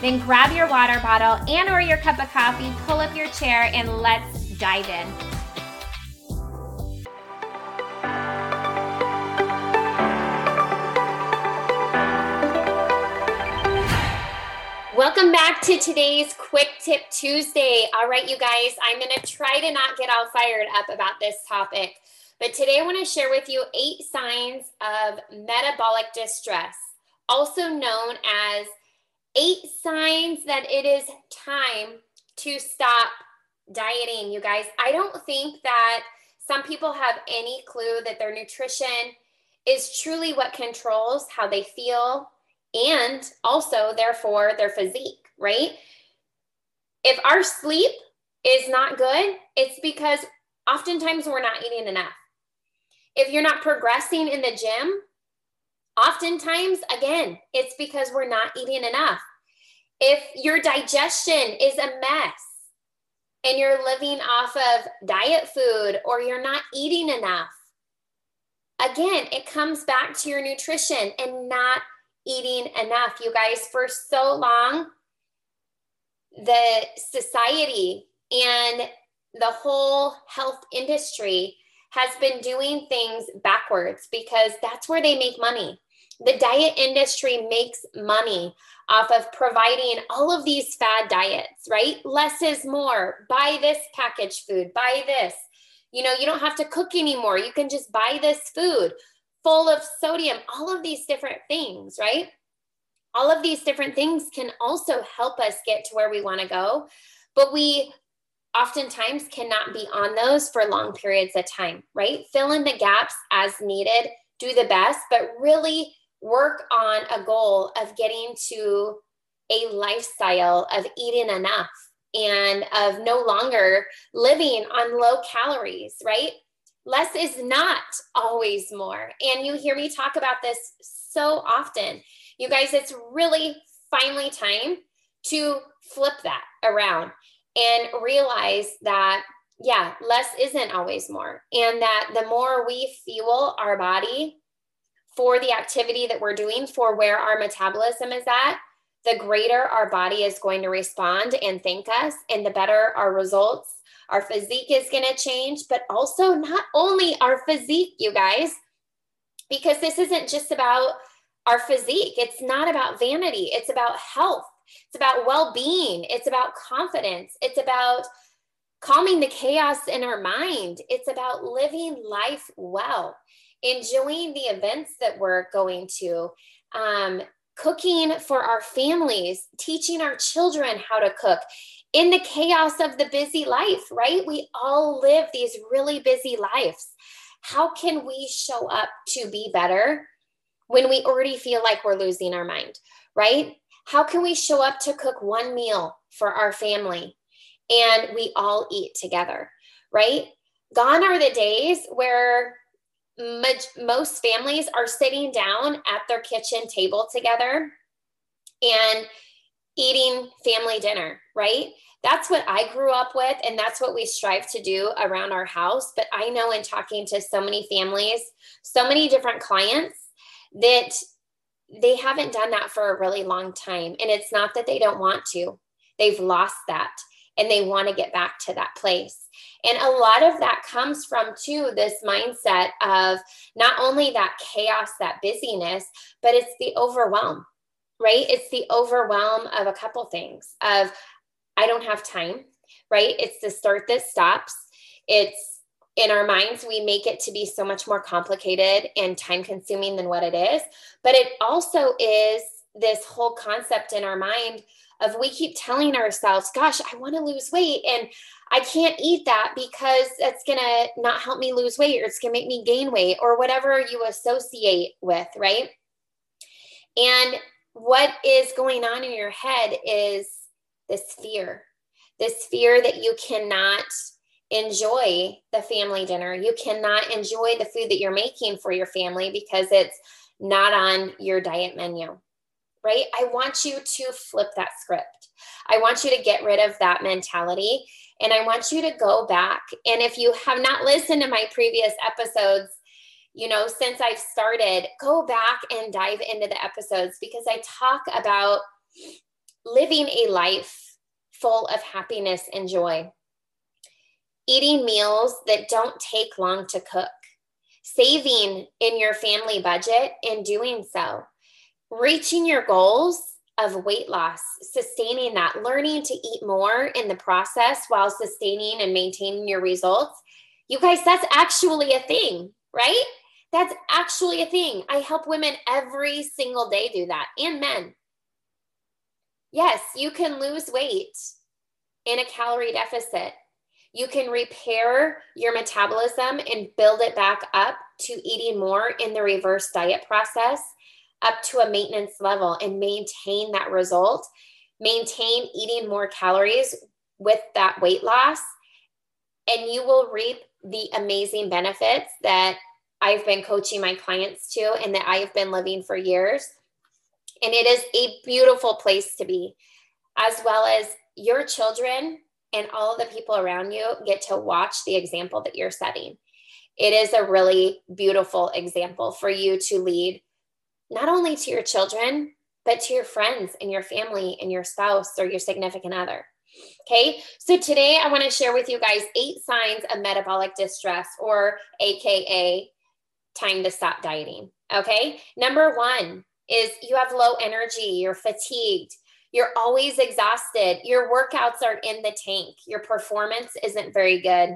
then grab your water bottle and or your cup of coffee, pull up your chair and let's dive in. Welcome back to today's Quick Tip Tuesday. All right, you guys, I'm going to try to not get all fired up about this topic, but today I want to share with you eight signs of metabolic distress, also known as eight signs that it is time to stop dieting, you guys. I don't think that some people have any clue that their nutrition is truly what controls how they feel and also, therefore, their physique, right? If our sleep is not good, it's because oftentimes we're not eating enough. If you're not progressing in the gym, Oftentimes, again, it's because we're not eating enough. If your digestion is a mess and you're living off of diet food or you're not eating enough, again, it comes back to your nutrition and not eating enough. You guys, for so long, the society and the whole health industry has been doing things backwards because that's where they make money. The diet industry makes money off of providing all of these fad diets, right? Less is more. Buy this packaged food, buy this. You know, you don't have to cook anymore. You can just buy this food full of sodium, all of these different things, right? All of these different things can also help us get to where we want to go. But we oftentimes cannot be on those for long periods of time, right? Fill in the gaps as needed, do the best, but really work on a goal of getting to a lifestyle of eating enough and of no longer living on low calories, right? Less is not always more. And you hear me talk about this so often. You guys, it's really finally time to flip that around and realize that, yeah, less isn't always more. And that the more we fuel our body for the activity that we're doing, for where our metabolism is at, the greater our body is going to respond and thank us, and the better our results. Our physique is going to change, but also not only our physique, you guys, because this isn't just about our physique. It's not about vanity, it's about health. It's about well being. It's about confidence. It's about calming the chaos in our mind. It's about living life well, enjoying the events that we're going to, um, cooking for our families, teaching our children how to cook in the chaos of the busy life, right? We all live these really busy lives. How can we show up to be better when we already feel like we're losing our mind, right? How can we show up to cook one meal for our family and we all eat together, right? Gone are the days where most families are sitting down at their kitchen table together and eating family dinner, right? That's what I grew up with, and that's what we strive to do around our house. But I know in talking to so many families, so many different clients, that they haven't done that for a really long time. And it's not that they don't want to, they've lost that and they want to get back to that place. And a lot of that comes from, too, this mindset of not only that chaos, that busyness, but it's the overwhelm, right? It's the overwhelm of a couple things of I don't have time, right? It's the start that stops. It's in our minds, we make it to be so much more complicated and time consuming than what it is. But it also is this whole concept in our mind of we keep telling ourselves, gosh, I want to lose weight and I can't eat that because it's going to not help me lose weight or it's going to make me gain weight or whatever you associate with, right? And what is going on in your head is this fear, this fear that you cannot enjoy the family dinner. You cannot enjoy the food that you're making for your family because it's not on your diet menu right? I want you to flip that script. I want you to get rid of that mentality. And I want you to go back. And if you have not listened to my previous episodes, you know, since I've started, go back and dive into the episodes because I talk about living a life full of happiness and joy, eating meals that don't take long to cook, saving in your family budget and doing so reaching your goals of weight loss, sustaining that, learning to eat more in the process while sustaining and maintaining your results. You guys, that's actually a thing, right? That's actually a thing. I help women every single day do that and men. Yes, you can lose weight in a calorie deficit. You can repair your metabolism and build it back up to eating more in the reverse diet process up to a maintenance level and maintain that result, maintain eating more calories with that weight loss, and you will reap the amazing benefits that I've been coaching my clients to and that I have been living for years. And it is a beautiful place to be, as well as your children and all of the people around you get to watch the example that you're setting. It is a really beautiful example for you to lead not only to your children, but to your friends and your family and your spouse or your significant other. Okay, so today I want to share with you guys eight signs of metabolic distress or AKA time to stop dieting. Okay, number one is you have low energy, you're fatigued, you're always exhausted, your workouts are in the tank, your performance isn't very good,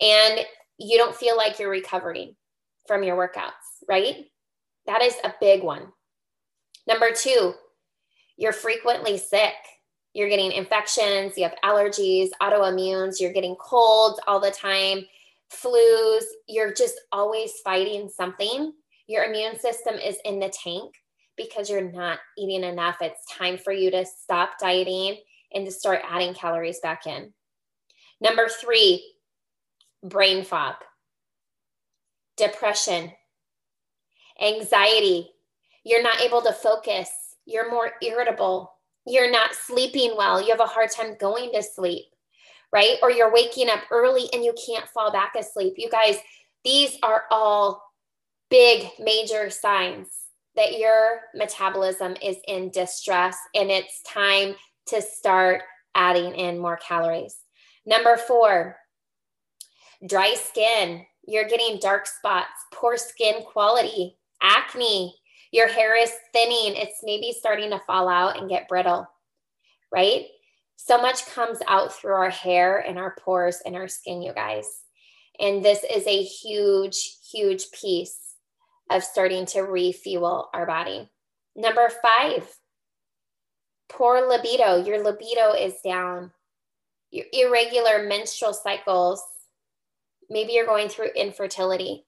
and you don't feel like you're recovering from your workouts, right? That is a big one. Number two, you're frequently sick. You're getting infections, you have allergies, autoimmunes, you're getting colds all the time, flus, you're just always fighting something. Your immune system is in the tank because you're not eating enough. It's time for you to stop dieting and to start adding calories back in. Number three, brain fog, depression, anxiety, you're not able to focus, you're more irritable, you're not sleeping well, you have a hard time going to sleep, right? Or you're waking up early and you can't fall back asleep. You guys, these are all big, major signs that your metabolism is in distress and it's time to start adding in more calories. Number four, dry skin. You're getting dark spots, poor skin quality, acne, your hair is thinning, it's maybe starting to fall out and get brittle, right? So much comes out through our hair and our pores and our skin, you guys. And this is a huge, huge piece of starting to refuel our body. Number five, poor libido. Your libido is down. Your irregular menstrual cycles. Maybe you're going through infertility,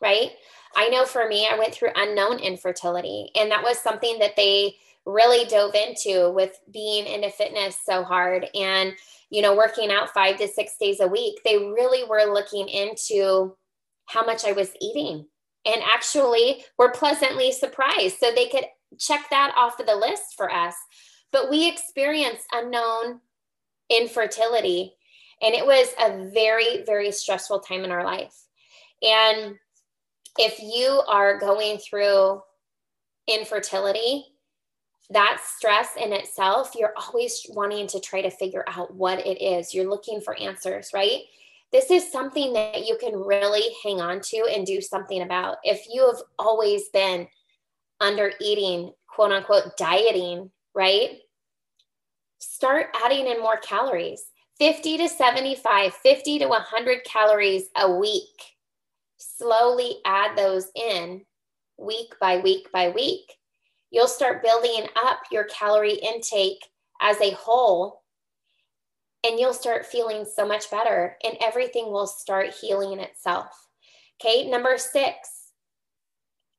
right? I know for me, I went through unknown infertility, and that was something that they really dove into with being into fitness so hard and you know working out 5 to 6 days a week. They really were looking into how much I was eating and actually were pleasantly surprised. So they could check that off of the list for us. But we experienced unknown infertility and it was a very very stressful time in our life. And if you are going through infertility, that stress in itself, you're always wanting to try to figure out what it is. You're looking for answers, right? This is something that you can really hang on to and do something about. If you have always been under eating, quote unquote, dieting, right? Start adding in more calories 50 to 75, 50 to 100 calories a week. Slowly add those in week by week by week you'll start building up your calorie intake as a whole and you'll start feeling so much better and everything will start healing itself. Okay, number six,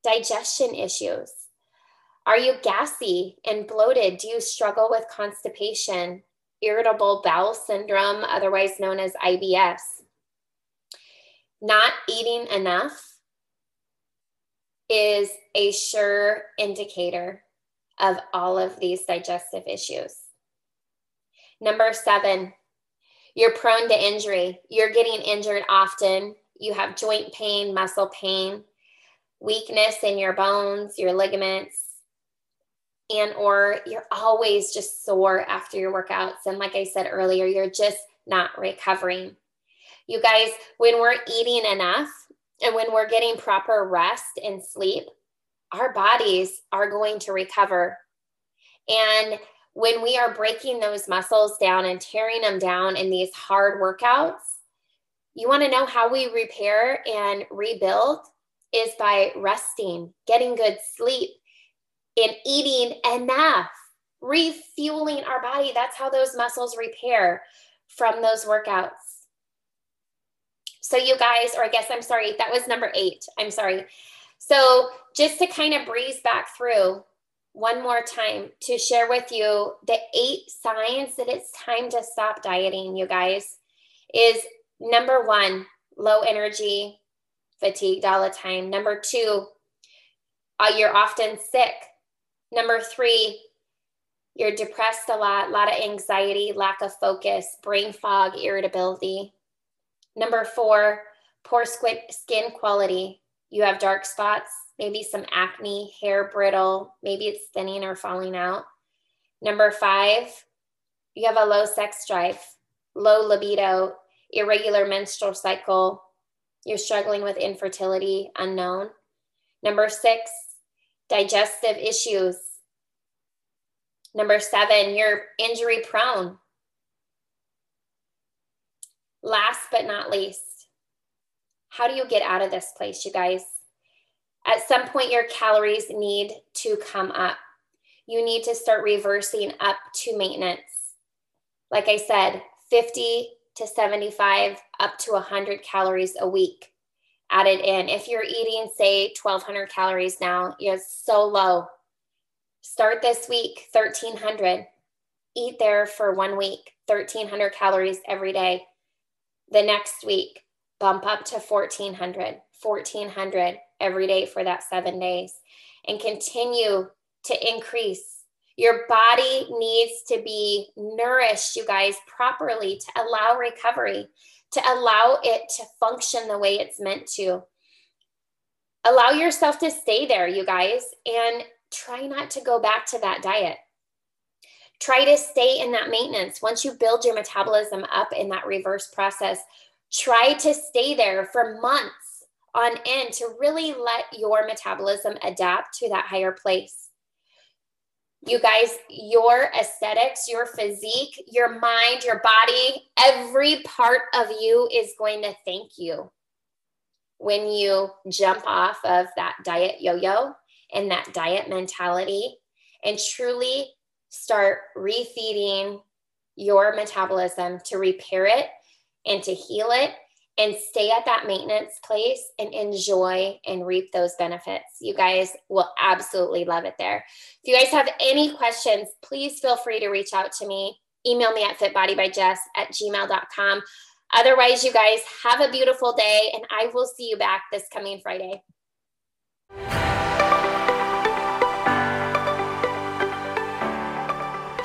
digestion issues. Are you gassy and bloated? Do you struggle with constipation, irritable bowel syndrome, otherwise known as IBS? Not eating enough is a sure indicator of all of these digestive issues. Number seven, you're prone to injury. You're getting injured often. You have joint pain, muscle pain, weakness in your bones, your ligaments, and or you're always just sore after your workouts. And like I said earlier, you're just not recovering. You guys, when we're eating enough, and when we're getting proper rest and sleep, our bodies are going to recover. And when we are breaking those muscles down and tearing them down in these hard workouts, you want to know how we repair and rebuild is by resting, getting good sleep, and eating enough, refueling our body. That's how those muscles repair from those workouts. So, you guys, or I guess I'm sorry, that was number eight. I'm sorry. So, just to kind of breeze back through one more time to share with you the eight signs that it's time to stop dieting, you guys, is number one, low energy, fatigued all the time. Number two, uh, you're often sick. Number three, you're depressed a lot, a lot of anxiety, lack of focus, brain fog, irritability. Number four, poor skin quality. You have dark spots, maybe some acne, hair brittle, maybe it's thinning or falling out. Number five, you have a low sex drive, low libido, irregular menstrual cycle. You're struggling with infertility, unknown. Number six, digestive issues. Number seven, you're injury prone. Last but not least, how do you get out of this place, you guys? At some point, your calories need to come up. You need to start reversing up to maintenance. Like I said, 50 to 75, up to 100 calories a week added in. If you're eating, say, 1,200 calories now, you're so low. Start this week, 1,300. Eat there for one week, 1,300 calories every day the next week, bump up to 1400, 1400 every day for that seven days, and continue to increase. Your body needs to be nourished, you guys, properly to allow recovery, to allow it to function the way it's meant to. Allow yourself to stay there, you guys, and try not to go back to that diet try to stay in that maintenance. Once you build your metabolism up in that reverse process, try to stay there for months on end to really let your metabolism adapt to that higher place. You guys, your aesthetics, your physique, your mind, your body, every part of you is going to thank you when you jump off of that diet yo yo and that diet mentality and truly start refeeding your metabolism to repair it and to heal it and stay at that maintenance place and enjoy and reap those benefits. You guys will absolutely love it there. If you guys have any questions, please feel free to reach out to me. Email me at fitbodybyjess at gmail.com. Otherwise, you guys have a beautiful day, and I will see you back this coming Friday.